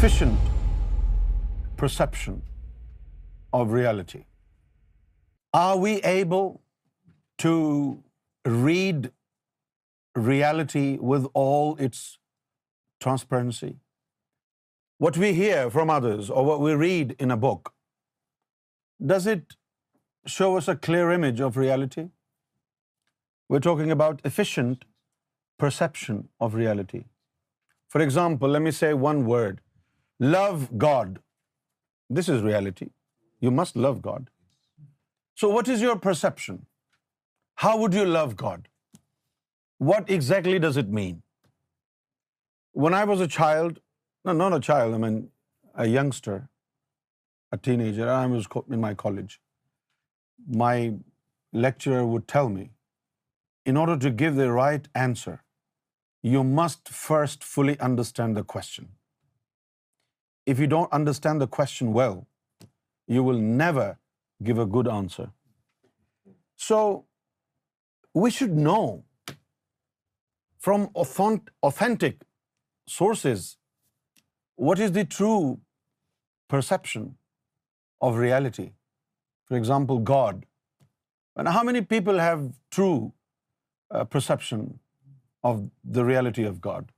efficient perception of reality. Are we able to read reality with all its transparency? What we hear from others or what we read in a book, does it show us a clear image of reality? We're talking about efficient perception of reality. For example, let me say one word. Love God. This is reality. You must love God. So what is your perception? How would you love God? What exactly does it mean? When I was a child, no, not a child, I mean a youngster, a teenager, I was in my college. My lecturer would tell me, in order to give the right answer, you must first fully understand the question if you don't understand the question well, you will never give a good answer. So we should know from authentic sources what is the true perception of reality. For example, God. And how many people have true uh, perception of the reality of God?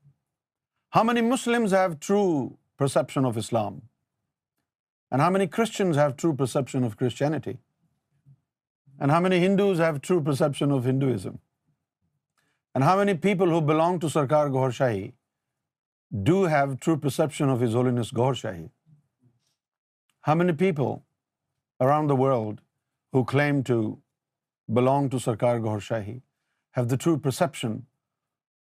How many Muslims have true perception of Islam and how many Christians have true perception of Christianity and how many Hindus have true perception of Hinduism and how many people who belong to Sarkar Gohar Shahi do have true perception of his holiness Gohar Shahi how many people around the world who claim to belong to Sarkar Gohar Shahi have the true perception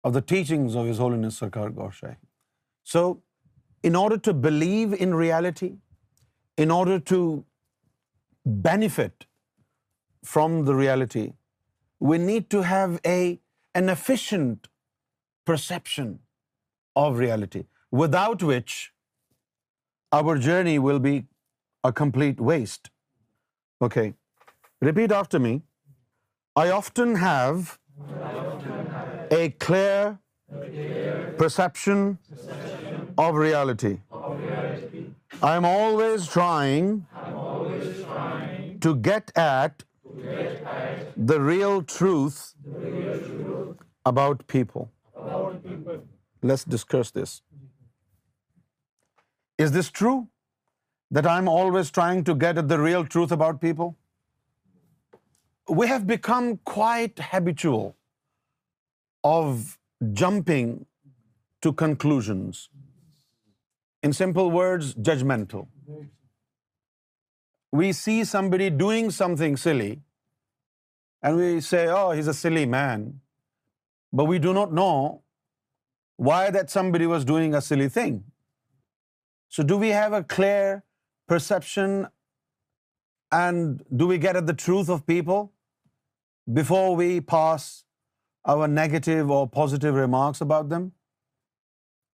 of the teachings of his holiness Sarkar Gohar Shahi so in order to believe in reality, in order to benefit from the reality, we need to have an efficient perception of reality, without which our journey will be a complete waste. Okay, repeat after me. I often have a clear perception of reality. I am always trying to get at the real truth about people. Let's discuss this. Is this true, that I'm always trying to get at the real truth about people? We have become quite habitual of jumping to conclusions in simple words, judgmental. We see somebody doing something silly and we say, oh, he's a silly man. But we do not know why that somebody was doing a silly thing. So do we have a clear perception and do we get at the truth of people before we pass our negative or positive remarks about them?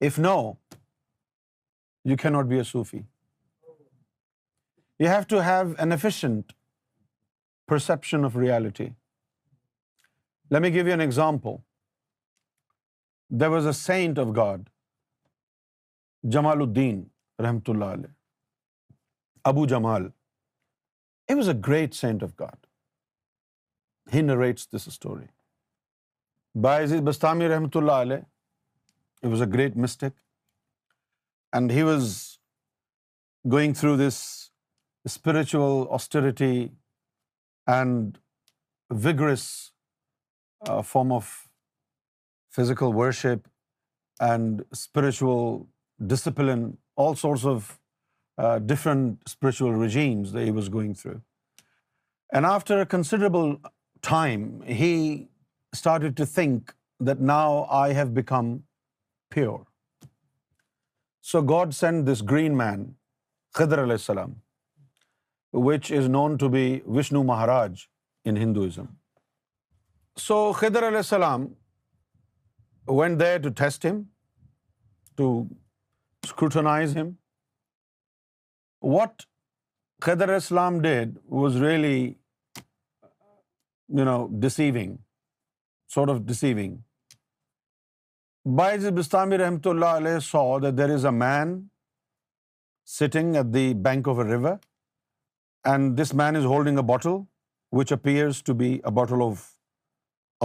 If no, you can not be a Sufi you have to have an efficient perception of reality me give you an example there was a saint of God Jamaluddin رحمۃ اللہ علیہ Abu Jamal was a great saint of God he narrates this story Bayazid Bastami رحمۃ اللہ علیہ was a great mystic And he was going through this spiritual austerity and vigorous uh, form of physical worship and spiritual discipline, all sorts of uh, different spiritual regimes that he was going through. And after a considerable time, he started to think that now I have become pure. So God send this green man Khidr علیہ السلام which is known to be Vishnu Maharaj in Hinduism so Khidr علیہ السلام when they to test him to scrutinize him what Khidr السلام did was really you know deceiving sort of deceiving Bayazid Bastami رحمۃ اللہ علیہ saw there is a man sitting at the bank of a river and this man is holding a bottle which appears to be a bottle of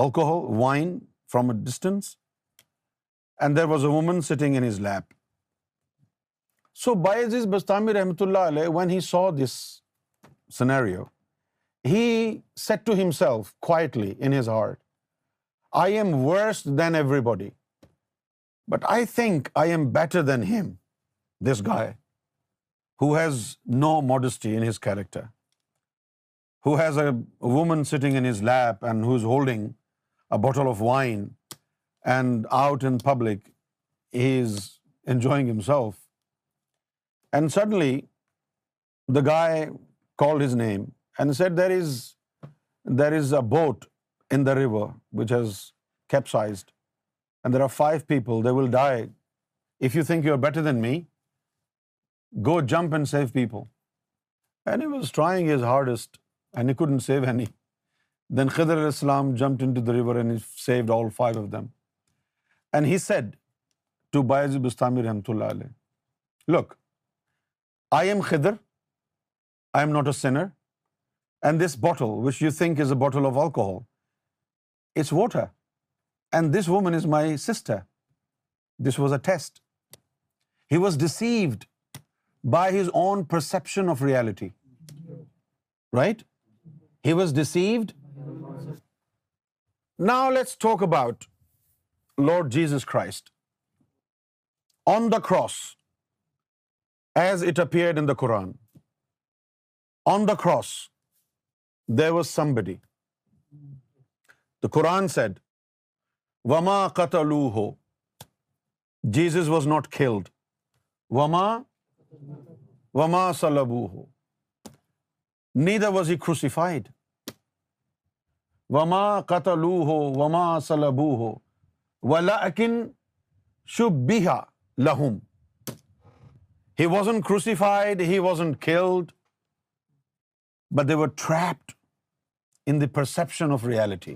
alcohol wine from a distance and there was a woman sitting in his lap so Bayazid Bastami رحمۃ اللہ علیہ when he saw this scenario he said to himself quietly in his heart I am worse than everybody But I think I am better than him, this guy, who has no modesty in his character, who has a woman sitting in his lap and who's holding a bottle of wine, and out in public he is enjoying himself. And suddenly the guy called his name and said, there is a boat in the river which has capsized. And there are five people they will die if you think you are better than me go jump and save people any was trying his hardest and you couldn't save any then Khidr Islam jump in to the river and saved all five of them and he said to Bayazid Bastami رحمۃ اللہ علیہ look I am Khidr I am not a sinner and this bottle which you think is a bottle of alcohol it's water and this woman is my sister. This was a test. He was deceived by his own perception of reality. Right? He was deceived. Now let's talk about Lord Jesus Christ on the cross as it appeared in the Quran. On the cross there was somebody. The Quran said وما قتل ہو Jesus was not killed وما وما سلبو ہو نیدا was E crucified وما قتل ہو وما سلبو ہو و لکن شبیہ لہم he wasn't crucified he wasn't killed but they were trapped in the perception of reality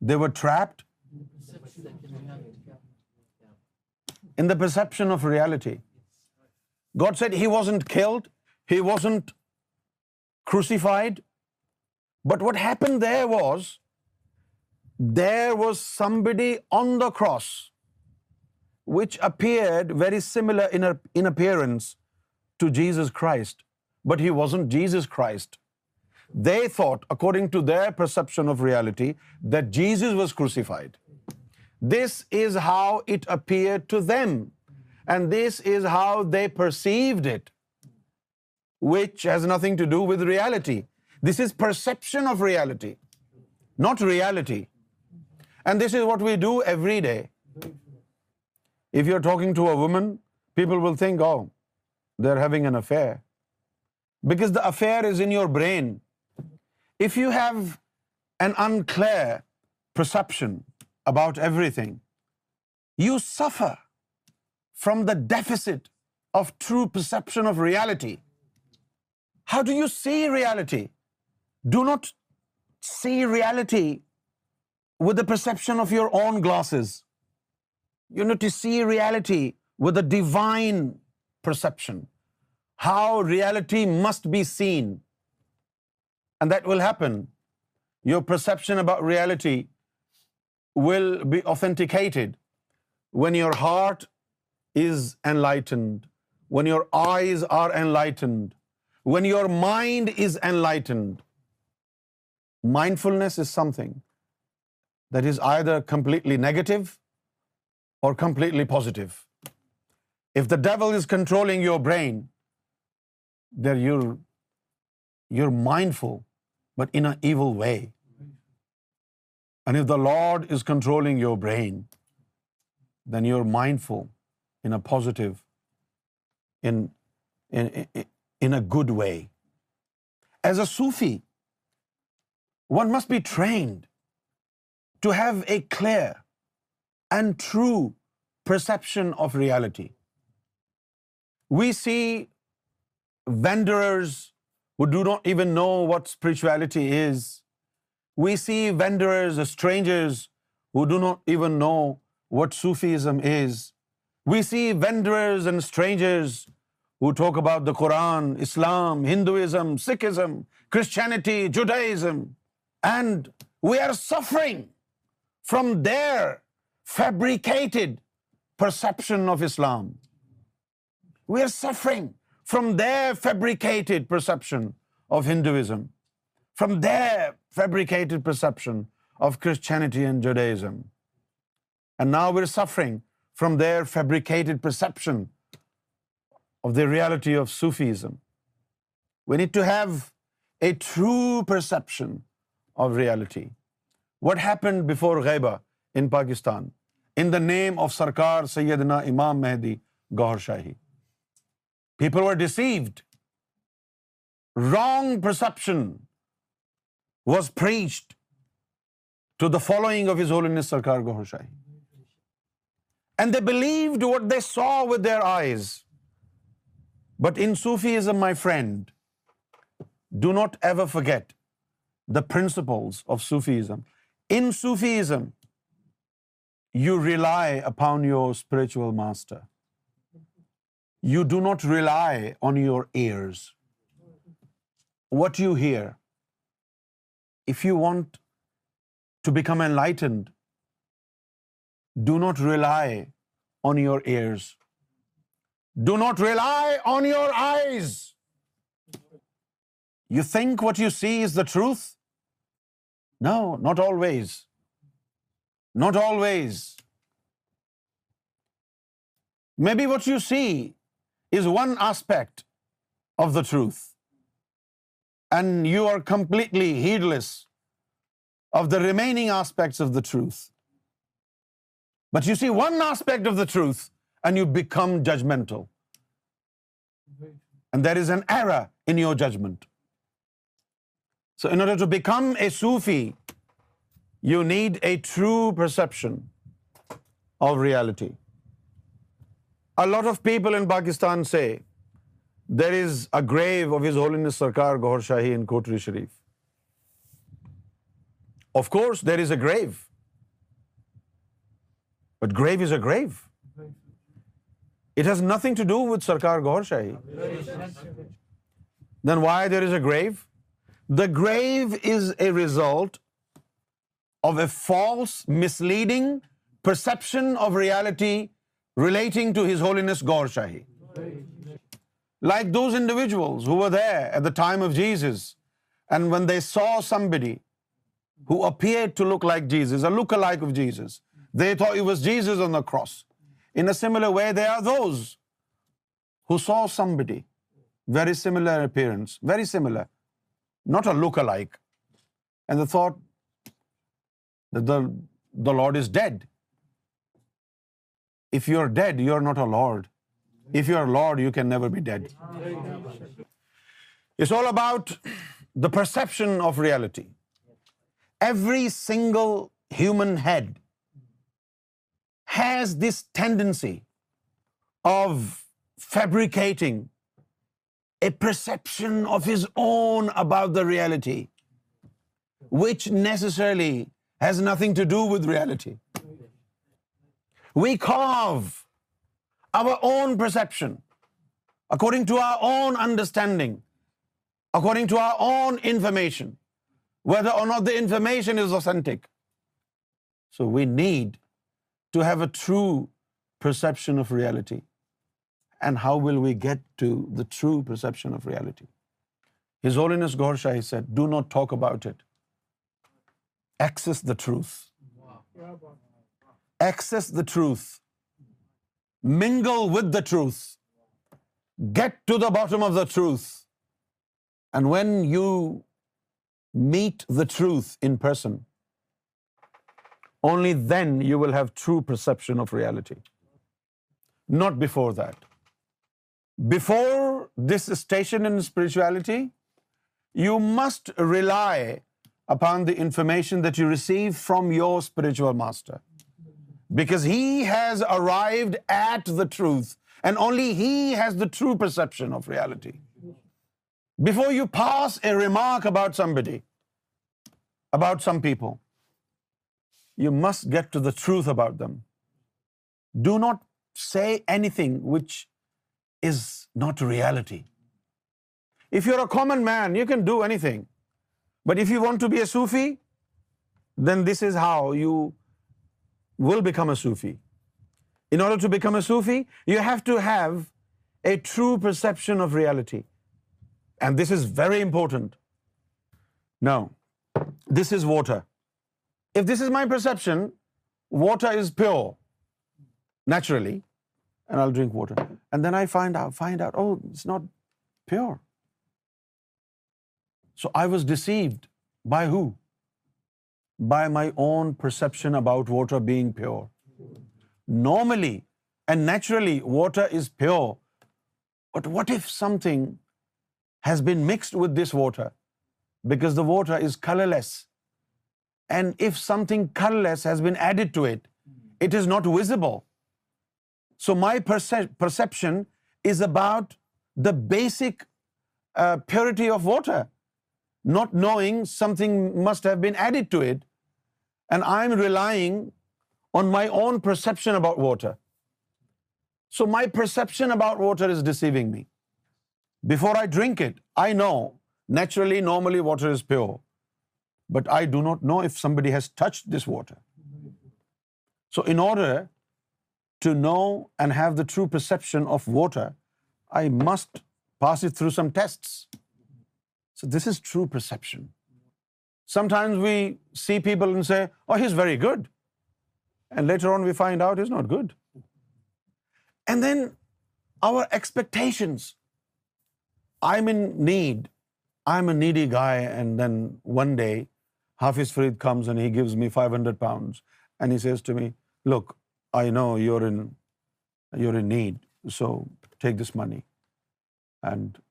They were trapped in the perception of reality. God said he wasn't killed, he wasn't crucified. But what happened there was somebody on the cross which appeared very similar in appearance to Jesus Christ, but he wasn't Jesus Christ. They thought, according to their perception of reality, that Jesus was crucified. This is how it appeared to them, and this is how they perceived it, which has nothing to do with reality. This is perception of reality, not reality. And this is what we do every day. If you're talking to a woman, people will think, oh, they're having an affair. Because the affair is in your brain. If you have an unclear perception about everything, you suffer from the deficit of true perception of reality. How do you see reality? Do not see reality with the perception of your own glasses. You need to see reality with a divine perception. How reality must be seen. And that will happen. Your perception about reality will be authenticated when your heart is enlightened, when your eyes are enlightened, when your mind is enlightened. Mindfulness is something that is either completely negative or completely positive. If the devil is controlling your brain, then you're mindful but in an evil way. And if the Lord is controlling your brain, then you're mindful in a positive, in a good way. As a Sufi, one must be trained to have a clear and true perception of reality. We see wanderers who do not even know what spirituality is. We see wanderers or strangers who do not even know what Sufism is. We see wanderers and strangers who talk about the Quran, Islam, Hinduism, Sikhism, Christianity, Judaism. And we are suffering from their fabricated perception of Islam. We are suffering from the fabricated perception of Hinduism from the fabricated perception of Christianity and Judaism and now we're suffering from the fabricated perception of the reality of Sufism we need to have a thorough perception of reality what happen before غیبا in Pakistan in the name of Sarkar سیدنا امام مہدی Gohar Shahi people are deceived wrong perception was preached to the following of Indus Sarkar کو Shahi and they believed what they saw with their eyes but in Sufi is a my friend do not ever forget the principles of Sufism in Sufism you rely upon your spiritual master You do not rely on your ears. What you hear, if you want to become enlightened, do not rely on your ears. Do not rely on your eyes. You think what you see is the truth? No, not always. Not always. Maybe what you see is one aspect of the truth, and you are completely heedless of the remaining aspects of the truth. But you see one aspect of the truth and you become judgmental. And there is an error in your judgment. So in order to become a Sufi, you need a true perception of reality. Lot of people in Pakistan say there is a grave of his whole Sarkar Gohar Shahi in Kotri Sharif of course there is a grave but grave is a grave it has nothing to do with Sarkar Gohar Shahi then why there is a grave the grave is a result of a false misleading perception of reality relating to His Holiness Gaur Shahi. Like those individuals who were there at the time of Jesus, and when they saw somebody who appeared to look like Jesus, a look-alike of Jesus, they thought it was Jesus on the cross. In a similar way, there are those who saw somebody very similar appearance, very similar, not a look-alike, and they thought that the Lord is dead. If you are dead, you are not a Lord. If you are Lord, you can never be dead. It's all about the perception of reality. Every single human head has this tendency of fabricating a perception of his own about the reality, which necessarily has nothing to do with reality. We carve our own perception according to our own understanding, according to our own information, whether or not the information is authentic. So we need to have a true perception of reality. And how will we get to the true perception of reality? His Holiness Gaur Shahi said, do not talk about it. Access the truth. Wow access the truth, mingle with the truth, get to the bottom of the truth. And when you meet the truth in person, only then you will have true perception of reality. Not before that. Before this station in spirituality, you must rely upon the information that you receive from your spiritual master because he has arrived at the truth, and only he has the true perception of reality. Before you pass a remark about somebody, about some people, you must get to the truth about them. Do not say anything which is not reality. If you're a common man, you can do anything. But if you want to be a Sufi, then this is how you will become a Sufi. In order to become a Sufi, you have to have a true perception of reality. And this is very important. Now, this is water. If this is my perception, water is pure, naturally, and I'll drink water. And then I find out, oh, it's not pure. So I was deceived by who? by my own perception about water being pure. Normally and naturally, water is pure. But what if something has been mixed with this water? Because the water is colorless. And if something colorless has been added to it, it is not visible. So my perception is about the basic uh, purity of water, not knowing something must have been added to it and I'm relying on my own perception about water. So my perception about water is deceiving me. Before I drink it, I know naturally, normally water is pure. But I do not know if somebody has touched this water. So in order to know and have the true perception of water, I must pass it through some tests. So this is true perception. Sometimes we see people and say, oh, he's very good. And later on we find out he's not good. And then our expectations. I'm in need. I'm a needy guy. And then one day, Hafiz Fareed comes and he gives me 500 pounds. And he says to me, look, I know you're in need. So take this money and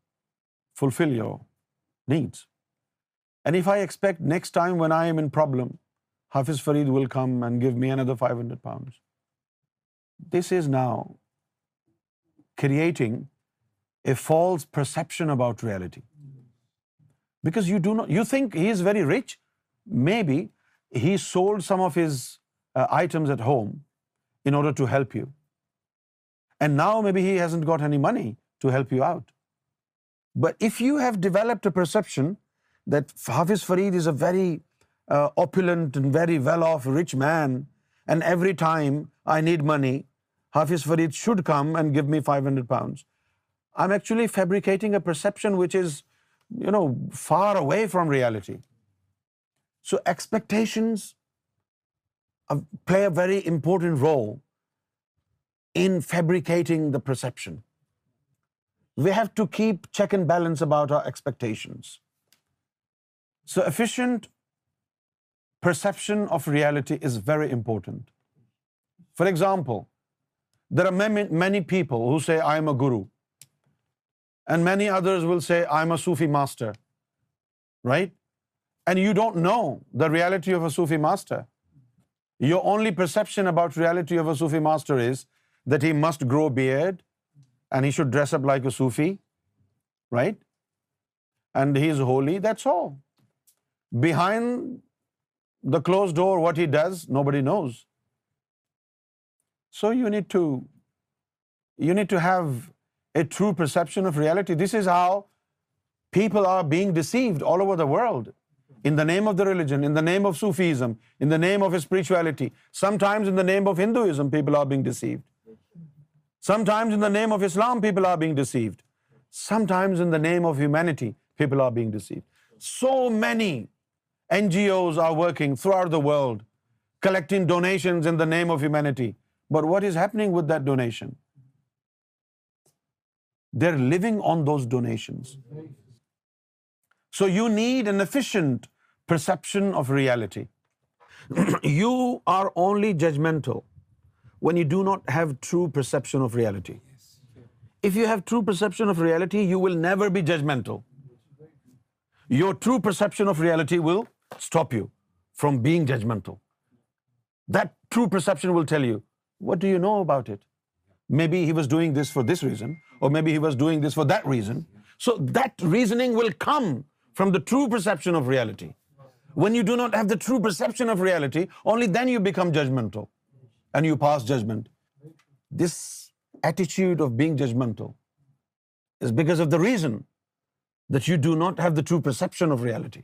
fulfill your needs. And if I expect next time when I am in problem, Hafiz Fareed will come and give me another 500 pounds. This is now creating a false perception about reality. Because you do not, you think he is very rich. Maybe he sold some of his uh, items at home in order to help you. And now maybe he hasn't got any money to help you out. But if you have developed a perception away from reality so expectance play important perception we have to keep check and balance اباؤٹنس So efficient perception of reality is very important. For example, there are many people who say, I am a guru. And many others will say, I am a Sufi master. Right? And you don't know the reality of a Sufi master. Your only perception about reality of a Sufi master is that he must grow a beard and he should dress up like a Sufi. Right? And he is holy, that's all. Behind the closed door, what he does, nobody knows. So you need to have a true perception of reality. This is how people are being deceived all over the world, in the name of the religion, in the name of Sufism, in the name of spirituality. Sometimes in the name of Hinduism, people are being deceived. Sometimes in the name of Islam, people are being deceived. Sometimes in the name of humanity, people are being deceived. So many NGOs are working throughout the world, collecting donations in the name of humanity. But what is happening with that donation? They're living on those donations. So you need an efficient perception of reality. You are only judgmental when you do not have true perception of reality. If you have true perception of reality, you will never be judgmental. Your true perception of reality will stop you from being judgmental. That true perception will tell you, what do you know about it? Maybe he was doing this for this reason, or maybe he was doing this for that reason. So that reasoning will come from the true perception of reality. When you do not have the true perception of reality, only then you become judgmental and you pass judgment. This attitude of being judgmental is because of the reason that you do not have the true perception of reality.